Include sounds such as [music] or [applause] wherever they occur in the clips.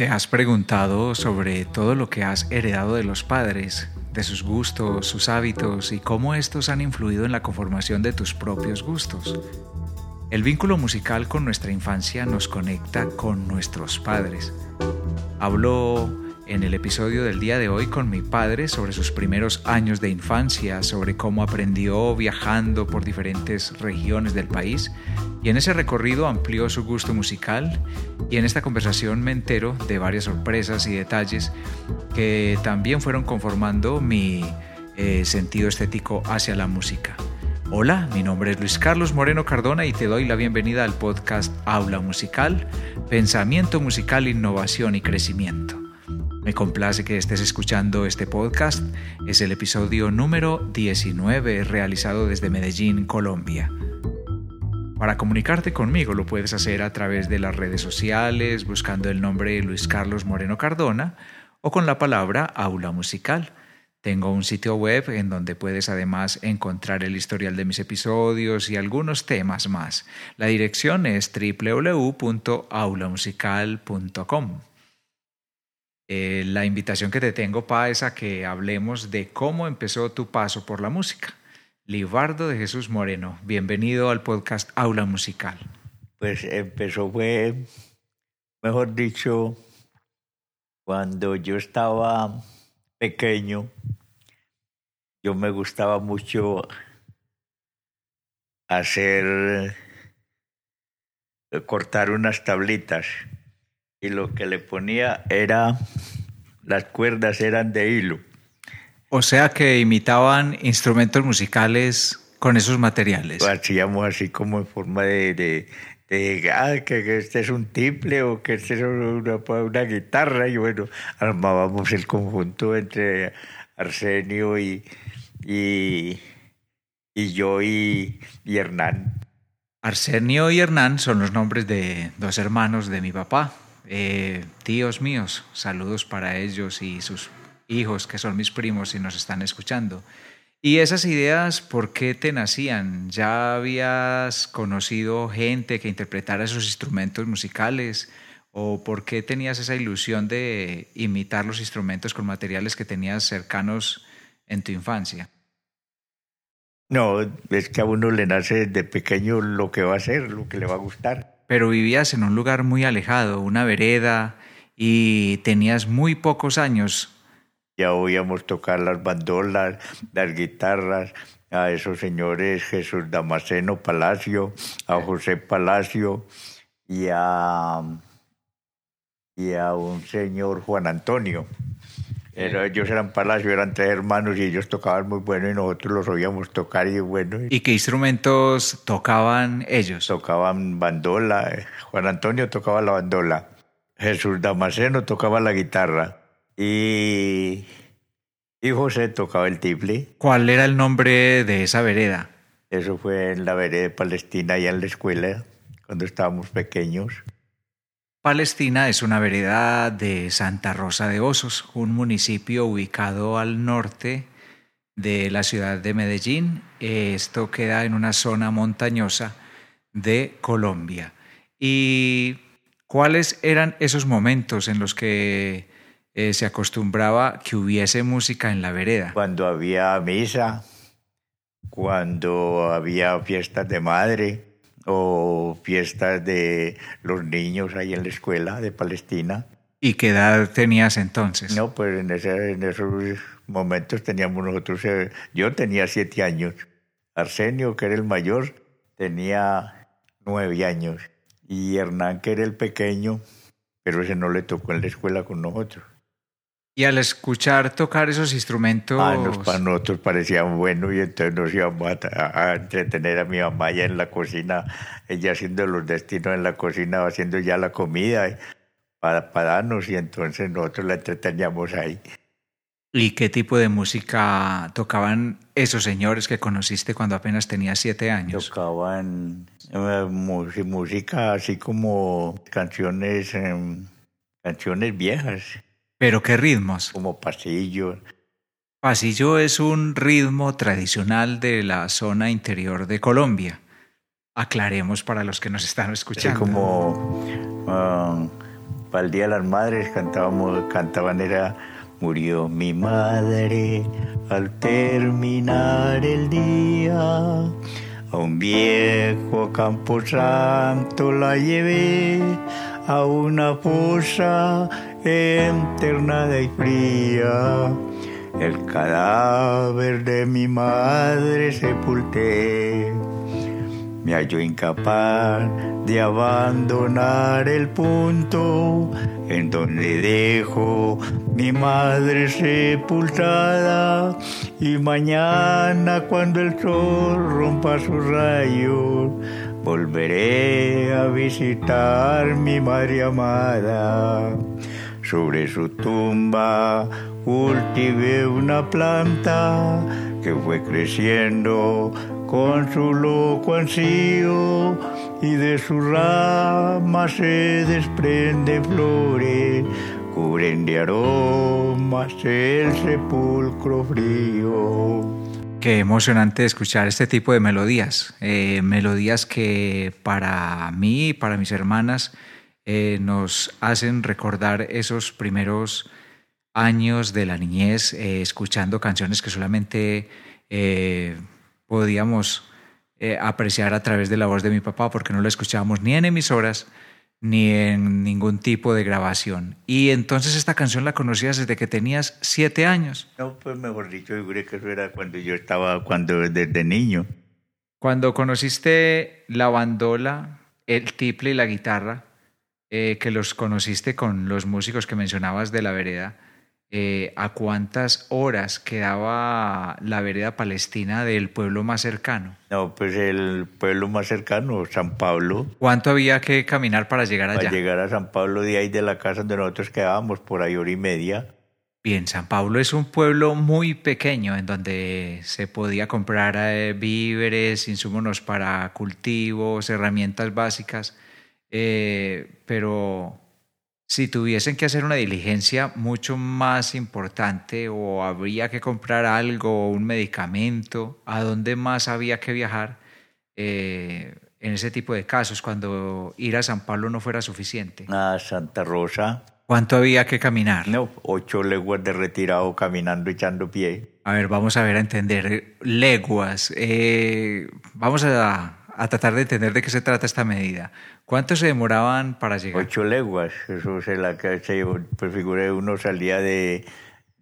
¿Te has preguntado sobre todo lo que has heredado de los padres, de sus gustos, sus hábitos y cómo estos han influido en la conformación de tus propios gustos? El vínculo musical con nuestra infancia nos conecta con nuestros padres. Hablo en el episodio del día de hoy con mi padre sobre sus primeros años de infancia, sobre cómo aprendió viajando por diferentes regiones del país y en ese recorrido amplió su gusto musical y en esta conversación me entero de varias sorpresas y detalles que también fueron conformando mi eh, sentido estético hacia la música. Hola, mi nombre es Luis Carlos Moreno Cardona y te doy la bienvenida al podcast Aula Musical, Pensamiento Musical, Innovación y Crecimiento. Me complace que estés escuchando este podcast. Es el episodio número 19 realizado desde Medellín, Colombia. Para comunicarte conmigo lo puedes hacer a través de las redes sociales buscando el nombre Luis Carlos Moreno Cardona o con la palabra aula musical. Tengo un sitio web en donde puedes además encontrar el historial de mis episodios y algunos temas más. La dirección es www.aulamusical.com. Eh, la invitación que te tengo, Pa, es a que hablemos de cómo empezó tu paso por la música. Libardo de Jesús Moreno, bienvenido al podcast Aula Musical. Pues empezó, fue, mejor dicho, cuando yo estaba pequeño, yo me gustaba mucho hacer, cortar unas tablitas y lo que le ponía era, las cuerdas eran de hilo. O sea que imitaban instrumentos musicales con esos materiales. hacíamos así como en forma de, de, ah, que este es un tiple o que este es una, una guitarra y bueno, armábamos el conjunto entre Arsenio y, y, y yo y, y Hernán. Arsenio y Hernán son los nombres de dos hermanos de mi papá. Eh, tíos míos, saludos para ellos y sus hijos, que son mis primos y nos están escuchando. ¿Y esas ideas por qué te nacían? ¿Ya habías conocido gente que interpretara esos instrumentos musicales? ¿O por qué tenías esa ilusión de imitar los instrumentos con materiales que tenías cercanos en tu infancia? No, es que a uno le nace desde pequeño lo que va a hacer, lo que le va a gustar pero vivías en un lugar muy alejado, una vereda, y tenías muy pocos años. Ya oíamos tocar las bandolas, las guitarras, a esos señores Jesús Damasceno Palacio, a José Palacio y a, y a un señor Juan Antonio. Ellos eran Palacio, eran tres hermanos y ellos tocaban muy bueno y nosotros los oíamos tocar y bueno. ¿Y qué instrumentos tocaban ellos? Tocaban bandola, eh, Juan Antonio tocaba la bandola, Jesús Damasceno tocaba la guitarra y, y José tocaba el tiple. ¿Cuál era el nombre de esa vereda? Eso fue en la vereda de Palestina, allá en la escuela, cuando estábamos pequeños. Palestina es una vereda de Santa Rosa de Osos, un municipio ubicado al norte de la ciudad de Medellín. Esto queda en una zona montañosa de Colombia. ¿Y cuáles eran esos momentos en los que eh, se acostumbraba que hubiese música en la vereda? Cuando había misa, cuando había fiestas de madre, o fiestas de los niños ahí en la escuela de Palestina. ¿Y qué edad tenías entonces? No, pues en, ese, en esos momentos teníamos nosotros, eh, yo tenía siete años, Arsenio, que era el mayor, tenía nueve años, y Hernán, que era el pequeño, pero ese no le tocó en la escuela con nosotros. Y al escuchar tocar esos instrumentos... Ah, nos, para nosotros parecían buenos y entonces nos íbamos a, entretener a mi mamá allá en la cocina, ella haciendo los destinos en la cocina, haciendo ya la comida para, para darnos y entonces nosotros la entreteníamos ahí. ¿Y qué tipo de música tocaban esos señores que conociste cuando apenas tenías siete años? Tocaban eh, música así como canciones, em, canciones viejas ¿Pero qué ritmos? Como pasillo. Pasillo es un ritmo tradicional de la zona interior de Colombia. Aclaremos para los que nos están escuchando. como, ah, para el Día de las Madres cantábamos, cantaban era Murió mi madre al terminar el día. A un viejo camposanto la llevé a una fosa internada y fría. El cadáver de mi madre sepulté me hallo incapaz de abandonar el punto en donde dejo mi madre sepultada y mañana cuando el sol rompa sus rayos volveré a visitar mi madre amada. Sobre su tumba cultivé una planta que fue creciendo con su loco ansío y de sus ramas se desprende flores, cubren de aromas el sepulcro frío. Qué emocionante escuchar este tipo de melodías, eh, melodías que para mí y para mis hermanas eh, nos hacen recordar esos primeros años de la niñez, eh, escuchando canciones que solamente podíamos eh, apreciar a través de la voz de mi papá, porque no lo escuchábamos ni en emisoras ni en ningún tipo de grabación. Y entonces esta canción la conocías desde que tenías siete años. No, pues mejor dicho, yo creo que eso era cuando yo estaba, cuando desde niño. Cuando conociste la bandola, el tiple y la guitarra, eh, que los conociste con los músicos que mencionabas de la vereda, eh, a cuántas horas quedaba la vereda palestina del pueblo más cercano. No, pues el pueblo más cercano, San Pablo. ¿Cuánto había que caminar para llegar allá? Para llegar a San Pablo de ahí de la casa donde nosotros quedábamos, por ahí hora y media. Bien, San Pablo es un pueblo muy pequeño en donde se podía comprar eh, víveres, insumos para cultivos, herramientas básicas, eh, pero si tuviesen que hacer una diligencia mucho más importante o habría que comprar algo, un medicamento, ¿a dónde más había que viajar eh, en ese tipo de casos cuando ir a San Pablo no fuera suficiente? A Santa Rosa. ¿Cuánto había que caminar? No, ocho leguas de retirado caminando echando pie. A ver, vamos a ver a entender leguas. Eh, vamos a a tratar de entender de qué se trata esta medida. ¿Cuánto se demoraban para llegar? Ocho leguas. Eso se la se, pues figure uno salía de,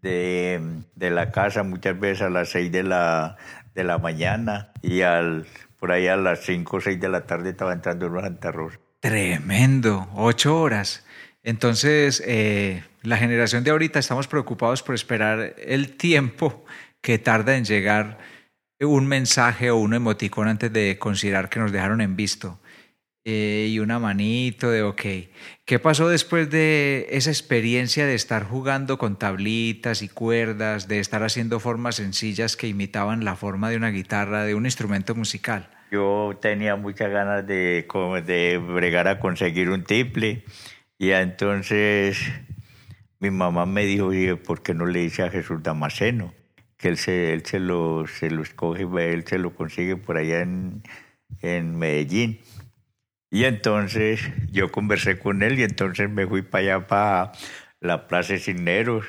de, de, la casa muchas veces a las seis de la, de la mañana y al, por ahí a las cinco o seis de la tarde estaba entrando en Santa Rosa. Tremendo, ocho horas. Entonces, eh, la generación de ahorita estamos preocupados por esperar el tiempo que tarda en llegar un mensaje o un emoticón antes de considerar que nos dejaron en visto. Eh, y una manito de ok. ¿Qué pasó después de esa experiencia de estar jugando con tablitas y cuerdas, de estar haciendo formas sencillas que imitaban la forma de una guitarra, de un instrumento musical? Yo tenía muchas ganas de, de bregar a conseguir un tiple y entonces mi mamá me dijo, ¿por qué no le dice a Jesús Damasceno? Que él se, él se, lo, se lo escoge, él se lo consigue por allá en, en Medellín. Y entonces yo conversé con él y entonces me fui para allá, para la Plaza Cisneros.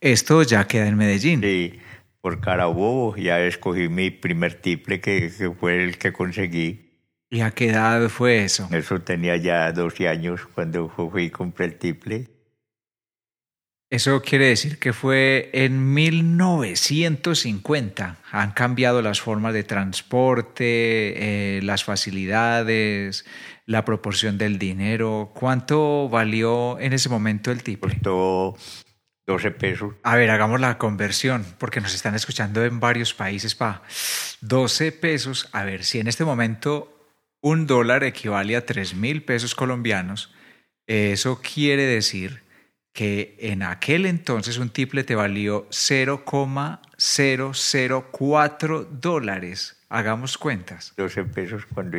Esto ya queda en Medellín. Sí, por Carabobo. Ya escogí mi primer tiple, que, que, fue el que conseguí. ¿Y a qué edad fue eso? Eso tenía ya 12 años cuando fui y compré el tiple. Eso quiere decir que fue en 1950. Han cambiado las formas de transporte, eh, las facilidades, la proporción del dinero. ¿Cuánto valió en ese momento el tipo? Costó 12 pesos. A ver, hagamos la conversión, porque nos están escuchando en varios países. Pa. 12 pesos. A ver, si en este momento un dólar equivale a 3 mil pesos colombianos, eso quiere decir que en aquel entonces un tiple te valió 0,004 dólares. Hagamos cuentas. 12 pesos cuando...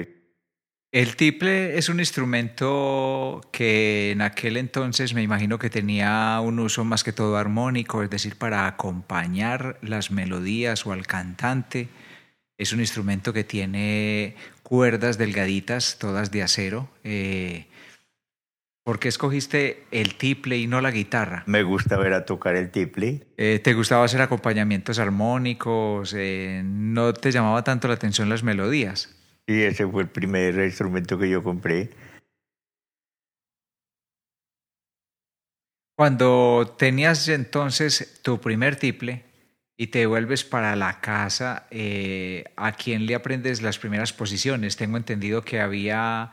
El tiple es un instrumento que en aquel entonces me imagino que tenía un uso más que todo armónico, es decir, para acompañar las melodías o al cantante. Es un instrumento que tiene cuerdas delgaditas, todas de acero. Eh, ¿Por qué escogiste el tiple y no la guitarra? Me gusta ver a tocar el tiple. Eh, ¿Te gustaba hacer acompañamientos armónicos? Eh, ¿No te llamaba tanto la atención las melodías? Sí, ese fue el primer instrumento que yo compré. Cuando tenías entonces tu primer tiple y te vuelves para la casa, eh, ¿a quién le aprendes las primeras posiciones? Tengo entendido que había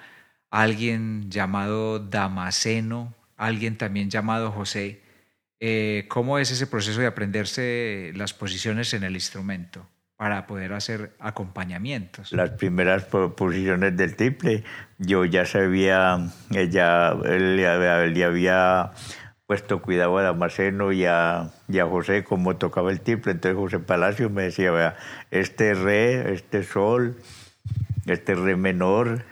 alguien llamado Damasceno, alguien también llamado José. Eh, ¿Cómo es ese proceso de aprenderse las posiciones en el instrumento para poder hacer acompañamientos? Las primeras posiciones del triple, yo ya sabía, ella, él, él, había puesto cuidado a Damasceno y a, y a José cómo tocaba el triple. Entonces José Palacio me decía, vea, este re, este sol, este re menor,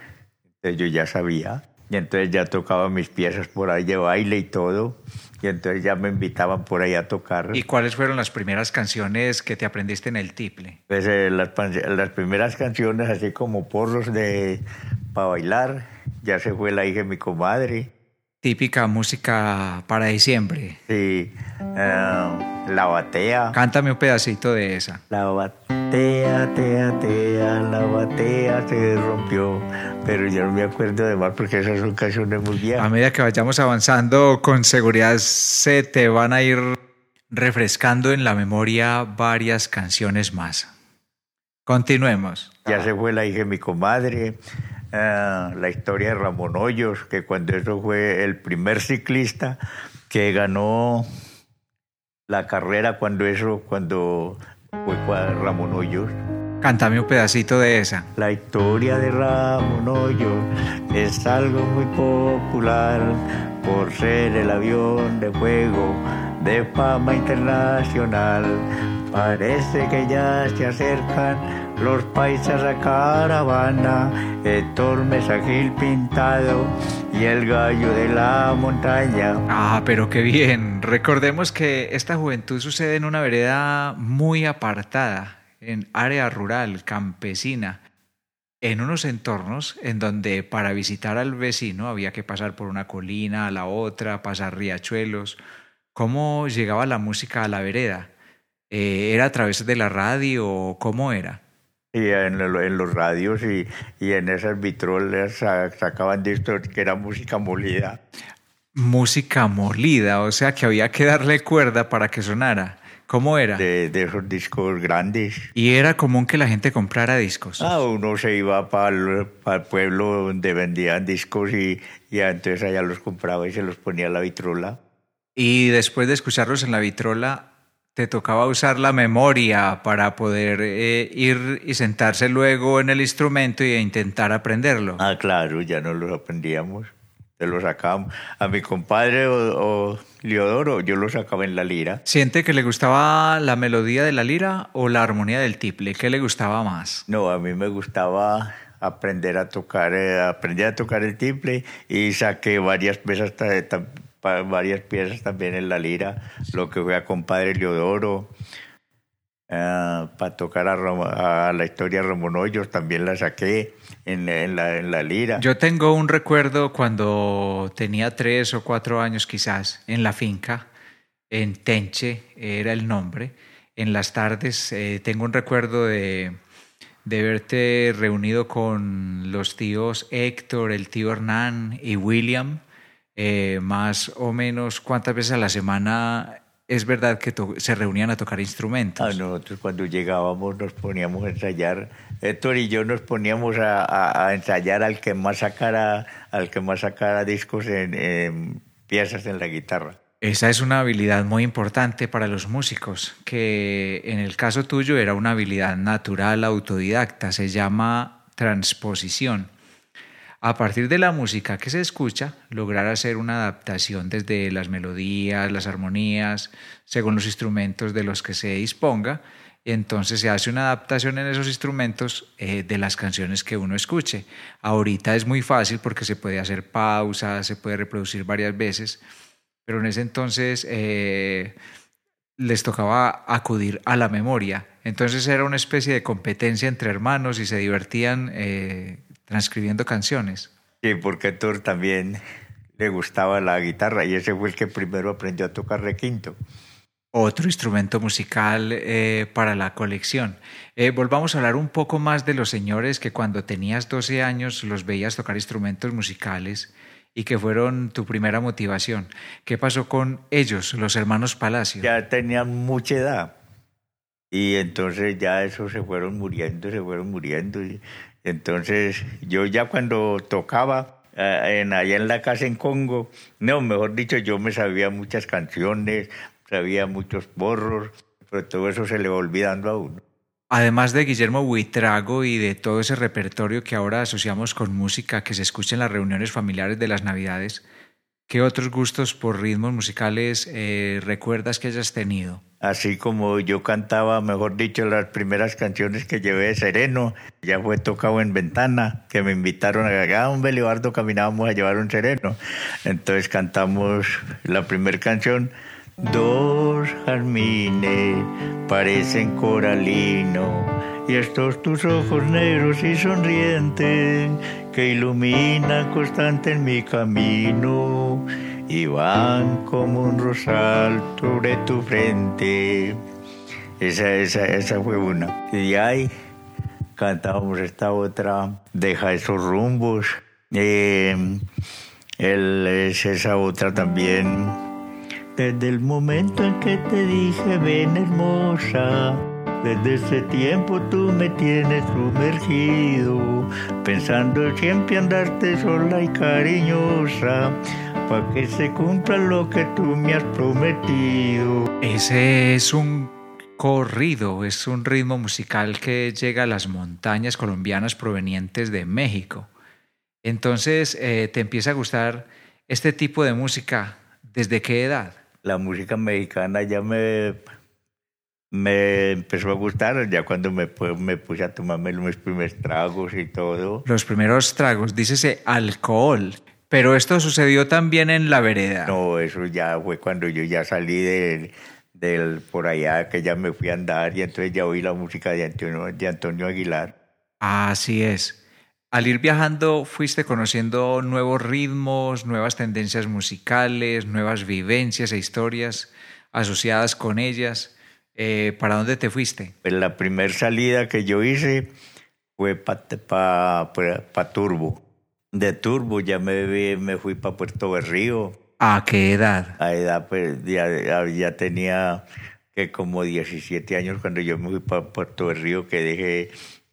yo ya sabía. Y entonces ya tocaba mis piezas por ahí de baile y todo. Y entonces ya me invitaban por ahí a tocar. ¿Y cuáles fueron las primeras canciones que te aprendiste en el tiple? Pues eh, las, las, primeras canciones, así como porros de para bailar. Ya se fue la hija de mi comadre. Típica música para diciembre. Sí. Ah, la batea. Cántame un pedacito de esa. La batea, tea, tea, la batea se rompió. Pero yo no me acuerdo de más porque esas son canciones muy viejas. A medida que vayamos avanzando, con seguridad se te van a ir refrescando en la memoria varias canciones más. Continuemos. Ya se fue la hija de mi comadre. Ah, la historia de Ramón Hoyos, que cuando eso fue el primer ciclista que ganó la carrera cuando eso, cuando fue Ramón Hoyos. Cántame un pedacito de esa. La historia de Ramón Hoyos es algo muy popular por ser el avión de fuego de fama internacional. Parece que ya se acercan los paisas a caravana, Héctor Mesagil pintado y el gallo de la montaña. Ah, pero qué bien. Recordemos que esta juventud sucede en una vereda muy apartada, en área rural, campesina, en unos entornos en donde para visitar al vecino había que pasar por una colina a la otra, pasar riachuelos. ¿Cómo llegaba la música a la vereda? Eh, ¿Era a través de la radio? ¿Cómo era? Y en, en, los radios y, y, en esas vitrolas sacaban discos que era música molida. Música molida, o sea que había que darle cuerda para que sonara. ¿Cómo era? De, de, esos discos grandes. ¿Y era común que la gente comprara discos? Ah, uno se iba para el, el pueblo donde vendían discos y, y entonces allá los compraba y se los ponía a la vitrola. Y después de escucharlos en la vitrola, te tocaba usar la memoria para poder eh, ir y sentarse luego en el instrumento e intentar aprenderlo. Ah, claro, ya no lo aprendíamos. Te lo sacábamos. A mi compadre o, Leodoro, yo lo sacaba en la lira. ¿Siente que le gustaba la melodía de la lira o la armonía del tiple? ¿Qué le gustaba más? No, a mí me gustaba aprender a tocar, eh, aprender a tocar el tiple y saqué varias veces varias piezas también en la lira, lo que fue a compadre Leodoro, uh, para tocar a, la historia de Ramón Hoyos, también la saqué en, en, la, en la lira. Yo tengo un recuerdo cuando tenía tres o cuatro años quizás, en la finca, en Tenche era el nombre, en las tardes eh, tengo un recuerdo de de verte reunido con los tíos Héctor, el tío Hernán y William eh, más o menos cuántas veces a la semana es verdad que se reunían a tocar instrumentos. Ah, nosotros cuando llegábamos nos poníamos a ensayar, Héctor y yo nos poníamos a, ensayar al que más sacara, al que más sacara discos en, piezas en la guitarra. Esa es una habilidad muy importante para los músicos, que en el caso tuyo era una habilidad natural, autodidacta, se llama transposición a partir de la música que se escucha, lograr hacer una adaptación desde las melodías, las armonías, según los instrumentos de los que se disponga. Entonces se hace una adaptación en esos instrumentos eh, de las canciones que uno escuche. Ahorita es muy fácil porque se puede hacer pausas, se puede reproducir varias veces, pero en ese entonces eh, les tocaba acudir a la memoria. Entonces era una especie de competencia entre hermanos y se divertían eh, transcribiendo canciones. Sí, porque Thor también le gustaba la guitarra y ese fue el que primero aprendió a tocar requinto. Otro instrumento musical eh, para la colección. Eh, volvamos a hablar un poco más de los señores que cuando tenías 12 años los veías tocar instrumentos musicales y que fueron tu primera motivación. ¿Qué pasó con ellos, los hermanos Palacio? Ya tenían mucha edad y entonces ya esos se fueron muriendo, se fueron muriendo. Y entonces yo ya cuando tocaba eh, en, allá en la casa en Congo, no, mejor dicho, yo me sabía muchas canciones, sabía muchos borros, pero todo eso se le va olvidando a uno. Además de Guillermo Buitrago y de todo ese repertorio que ahora asociamos con música que se escucha en las reuniones familiares de las Navidades, ¿qué otros gustos por ritmos musicales eh, recuerdas que hayas tenido? Así como yo cantaba, mejor dicho, las primeras canciones que llevé de Sereno, ya fue tocado en Ventana, que me invitaron a acá, un Belibardo caminábamos a llevar un Sereno. Entonces cantamos la primera canción Dos jazmines parecen coralino y estos tus ojos negros y sonrientes que iluminan constante en mi camino y van como un rosal sobre tu frente. Esa, esa, esa fue una. Y ahí cantábamos esta otra, Deja esos rumbos. Eh, es esa otra también desde el momento en que te dije, ven hermosa, desde ese tiempo tú me tienes sumergido, pensando siempre andarte sola y cariñosa, para que se cumpla lo que tú me has prometido. Ese es un corrido, es un ritmo musical que llega a las montañas colombianas provenientes de México. Entonces, eh, ¿te empieza a gustar este tipo de música? ¿Desde qué edad? la música mexicana ya me, me empezó a gustar, ya cuando me, me puse a tomarme mis primeros tragos y todo. Los primeros tragos, dícese alcohol. Pero esto sucedió también en la vereda. No, eso ya fue cuando yo ya salí del, del por allá, que ya me fui a andar y entonces ya oí la música de Antonio, de Antonio Aguilar. Así es. Al ir viajando fuiste conociendo nuevos ritmos, nuevas tendencias musicales, nuevas vivencias e historias asociadas con ellas. Eh, ¿Para dónde te fuiste? Pues la primera salida que yo hice fue para pa, Turbo. De Turbo ya me, me fui para Puerto Berrío. ¿A qué edad? A edad, pues ya, ya tenía que como 17 años cuando yo me fui para Puerto Berrío, que dejé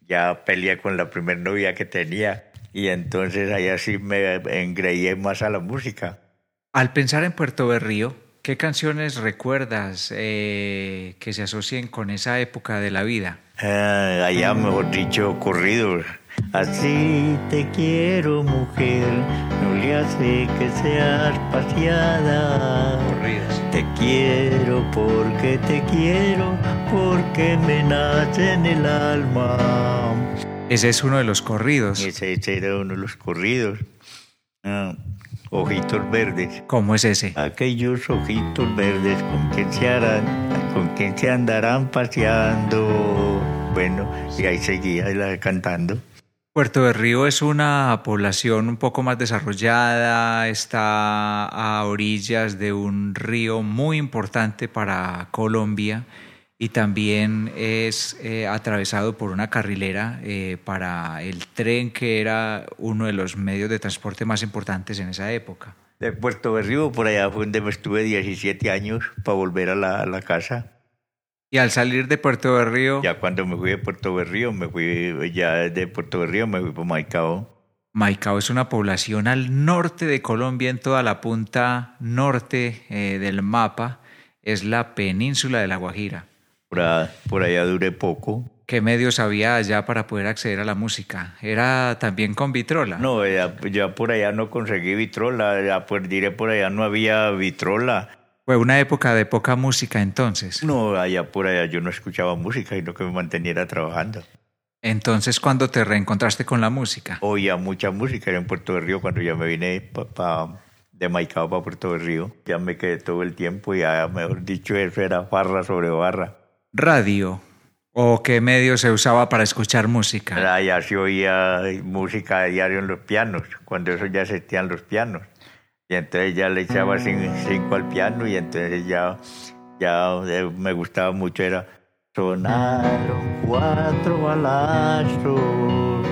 ya peleé con la primera novia que tenía y entonces allá sí me engreí más a la música. Al pensar en Puerto Berrío, ¿qué canciones recuerdas eh, que se asocien con esa época de la vida? Ah, allá, mejor dicho, corridos. Así te quiero, mujer, no le hace que seas paseada. Corridos. Te quiero porque te quiero, porque me nace en el alma. Ese es uno de los corridos. Ese, era uno de los corridos. Ah, ojitos verdes. ¿Cómo es ese? Aquellos ojitos verdes con quien se harán, con quien se andarán paseando. Bueno, y ahí seguía cantando. Puerto de Río es una población un poco más desarrollada, está a orillas de un río muy importante para Colombia y también es eh, atravesado por una carrilera eh, para el tren que era uno de los medios de transporte más importantes en esa época. De Puerto Berrío, por allá fue donde me estuve 17 años para volver a la, a la casa. Y al salir de Puerto Berrío... Ya cuando me fui de Puerto Berrío, me fui ya de Puerto Berrío, me fui por Maicao. Maicao es una población al norte de Colombia, en toda la punta norte eh, del mapa. Es la península de La Guajira. Por, allá duré poco. ¿Qué medios había allá para poder acceder a la música? ¿Era también con vitrola? No, ya, ya por allá no conseguí vitrola, ya pues diré por allá no había vitrola. Fue una época de poca música entonces. No, allá por allá yo no escuchaba música, sino que me manteniera trabajando. Entonces, ¿cuándo te reencontraste con la música? Oía mucha música, era en Puerto de Río, cuando ya me vine de Maicao para Puerto de Río. Ya me quedé todo el tiempo y ya, mejor dicho, eso era barra sobre barra. ¿Radio? ¿O qué medio se usaba para escuchar música? Allá se oía música a diario en los pianos, cuando eso ya existían los pianos. Y entonces ya le echaba cinco al piano y entonces ya, ya eh, me gustaba mucho, era sonaron cuatro balazos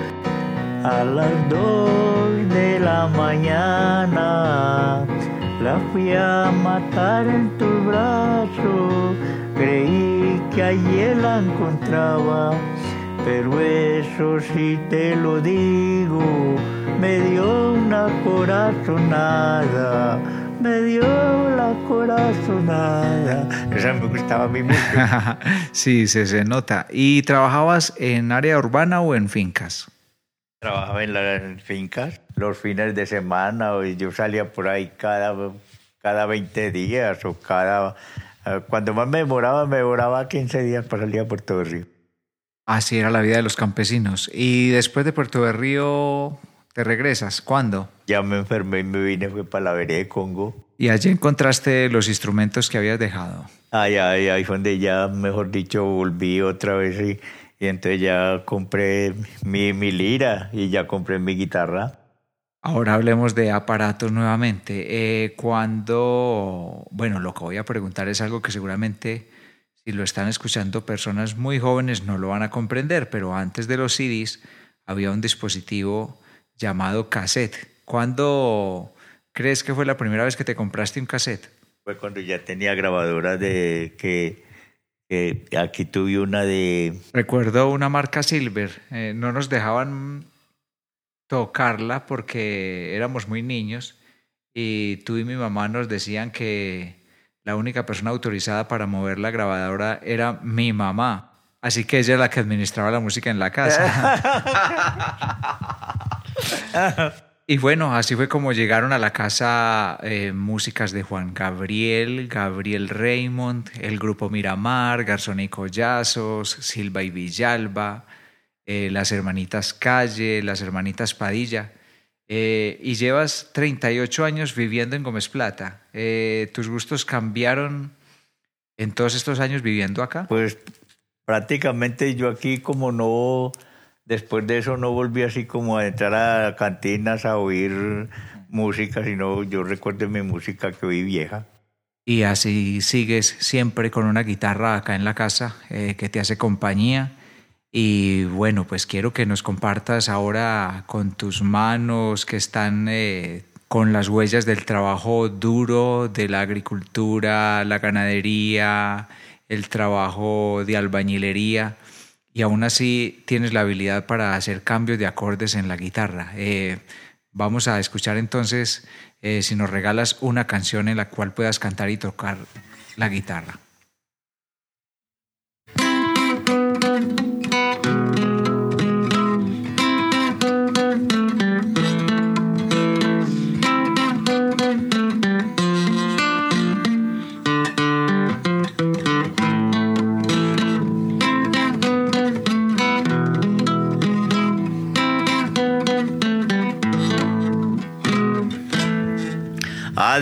a las dos de la mañana. La fui a matar en tu brazo, creí que allí la encontraba pero eso sí te lo digo, me dio una corazonada, me dio la corazonada. Esa me gustaba a mí mucho. [laughs] sí, se, se nota. ¿Y trabajabas en área urbana o en fincas? Trabajaba en las fincas los fines de semana, yo salía por ahí cada, cada 20 días o cada... Eh, cuando más me demoraba, me demoraba 15 días para salir a Puerto Río. Así era la vida de los campesinos. Y después de Puerto de Río, ¿te regresas? ¿Cuándo? Ya me enfermé y me vine fue para la vereda de Congo. ¿Y allí encontraste los instrumentos que habías dejado? Ay, ay, ahí fue donde ya, mejor dicho, volví otra vez y, y entonces ya compré mi, mi lira y ya compré mi guitarra. Ahora hablemos de aparatos nuevamente. Eh, cuando, bueno, lo que voy a preguntar es algo que seguramente si lo están escuchando personas muy jóvenes no lo van a comprender, pero antes de los CDs había un dispositivo llamado cassette. ¿Cuándo crees que fue la primera vez que te compraste un cassette? Fue cuando ya tenía grabadora de que, aquí tuve una de... Recuerdo una marca Silver. Eh, no nos dejaban tocarla porque éramos muy niños y tú y mi mamá nos decían que la única persona autorizada para mover la grabadora era mi mamá. Así que ella es la que administraba la música en la casa. [laughs] [laughs] [laughs] y bueno, así fue como llegaron a la casa eh, músicas de Juan Gabriel, Gabriel Raymond, el grupo Miramar, Garzón y Collazos, Silva y Villalba, eh, las hermanitas Calle, las hermanitas Padilla. Eh, y llevas 38 años viviendo en Gómez Plata. ¿Tus gustos cambiaron en todos estos años viviendo acá? Pues prácticamente yo aquí como no, después de eso no volví así como a entrar a cantinas a oír música, sino yo recuerdo mi música que oí vieja. Y así sigues siempre con una guitarra acá en la casa eh, que te hace compañía y bueno, pues quiero que nos compartas ahora con tus manos que están eh, con las huellas del trabajo duro de la agricultura, la ganadería, el trabajo de albañilería y aún así tienes la habilidad para hacer cambios de acordes en la guitarra. Eh, vamos a escuchar entonces eh, si nos regalas una canción en la cual puedas cantar y tocar la guitarra.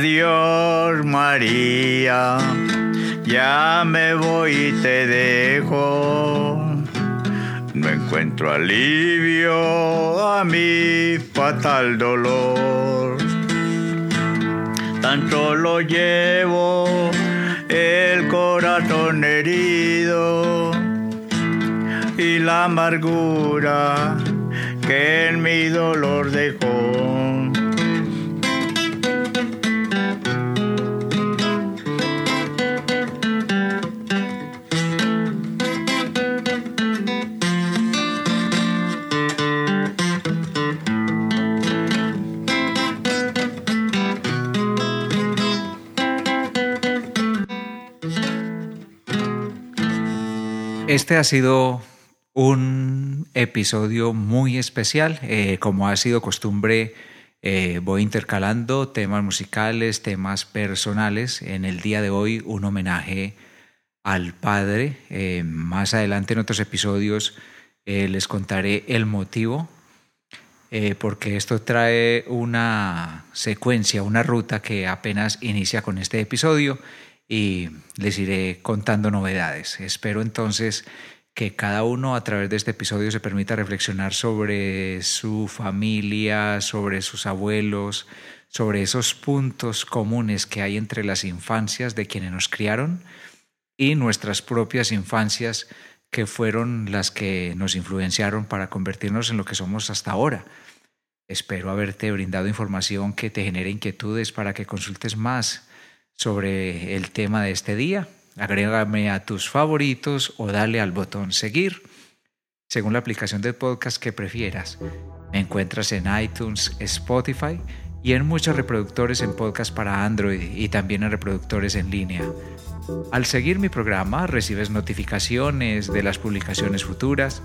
Adiós María, ya me voy y te dejo. No encuentro alivio a mi fatal dolor. Tan solo llevo el corazón herido y la amargura que en mi dolor dejó. Este ha sido un episodio muy especial. Eh, como ha sido costumbre, eh, voy intercalando temas musicales, temas personales. En el día de hoy, un homenaje al padre. Eh, más adelante en otros episodios les contaré el motivo, porque esto trae una secuencia, una ruta que apenas inicia con este episodio y les iré contando novedades. Espero entonces que cada uno a través de este episodio se permita reflexionar sobre su familia, sobre sus abuelos, sobre esos puntos comunes que hay entre las infancias de quienes nos criaron y nuestras propias infancias que fueron las que nos influenciaron para convertirnos en lo que somos hasta ahora. Espero haberte brindado información que te genere inquietudes para que consultes más sobre el tema de este día. Agrégame a tus favoritos o dale al botón seguir. Según la aplicación de podcast que prefieras, me encuentras en iTunes, Spotify y en muchos reproductores en podcast para Android y también en reproductores en línea. Al seguir mi programa recibes notificaciones de las publicaciones futuras.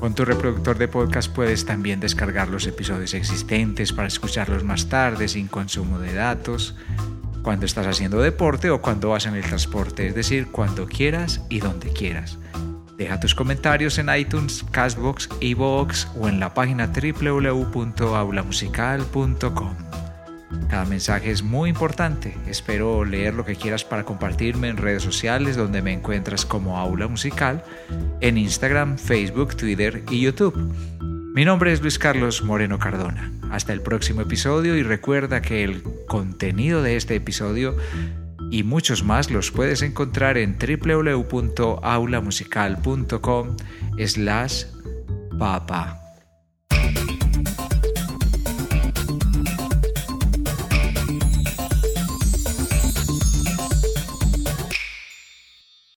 Con tu reproductor de podcast puedes también descargar los episodios existentes para escucharlos más tarde sin consumo de datos, cuando estás haciendo deporte o cuando vas en el transporte, es decir, cuando quieras y donde quieras. Deja tus comentarios en iTunes, Castbox, Evox o en la página www.aulamusical.com. Cada mensaje es muy importante. Espero leer lo que quieras para compartirme en redes sociales donde me encuentras como Aula Musical, en Instagram, Facebook, Twitter y YouTube. Mi nombre es Luis Carlos Moreno Cardona. Hasta el próximo episodio y recuerda que el contenido de este episodio y muchos más los puedes encontrar en www.aulamusical.com slash papa.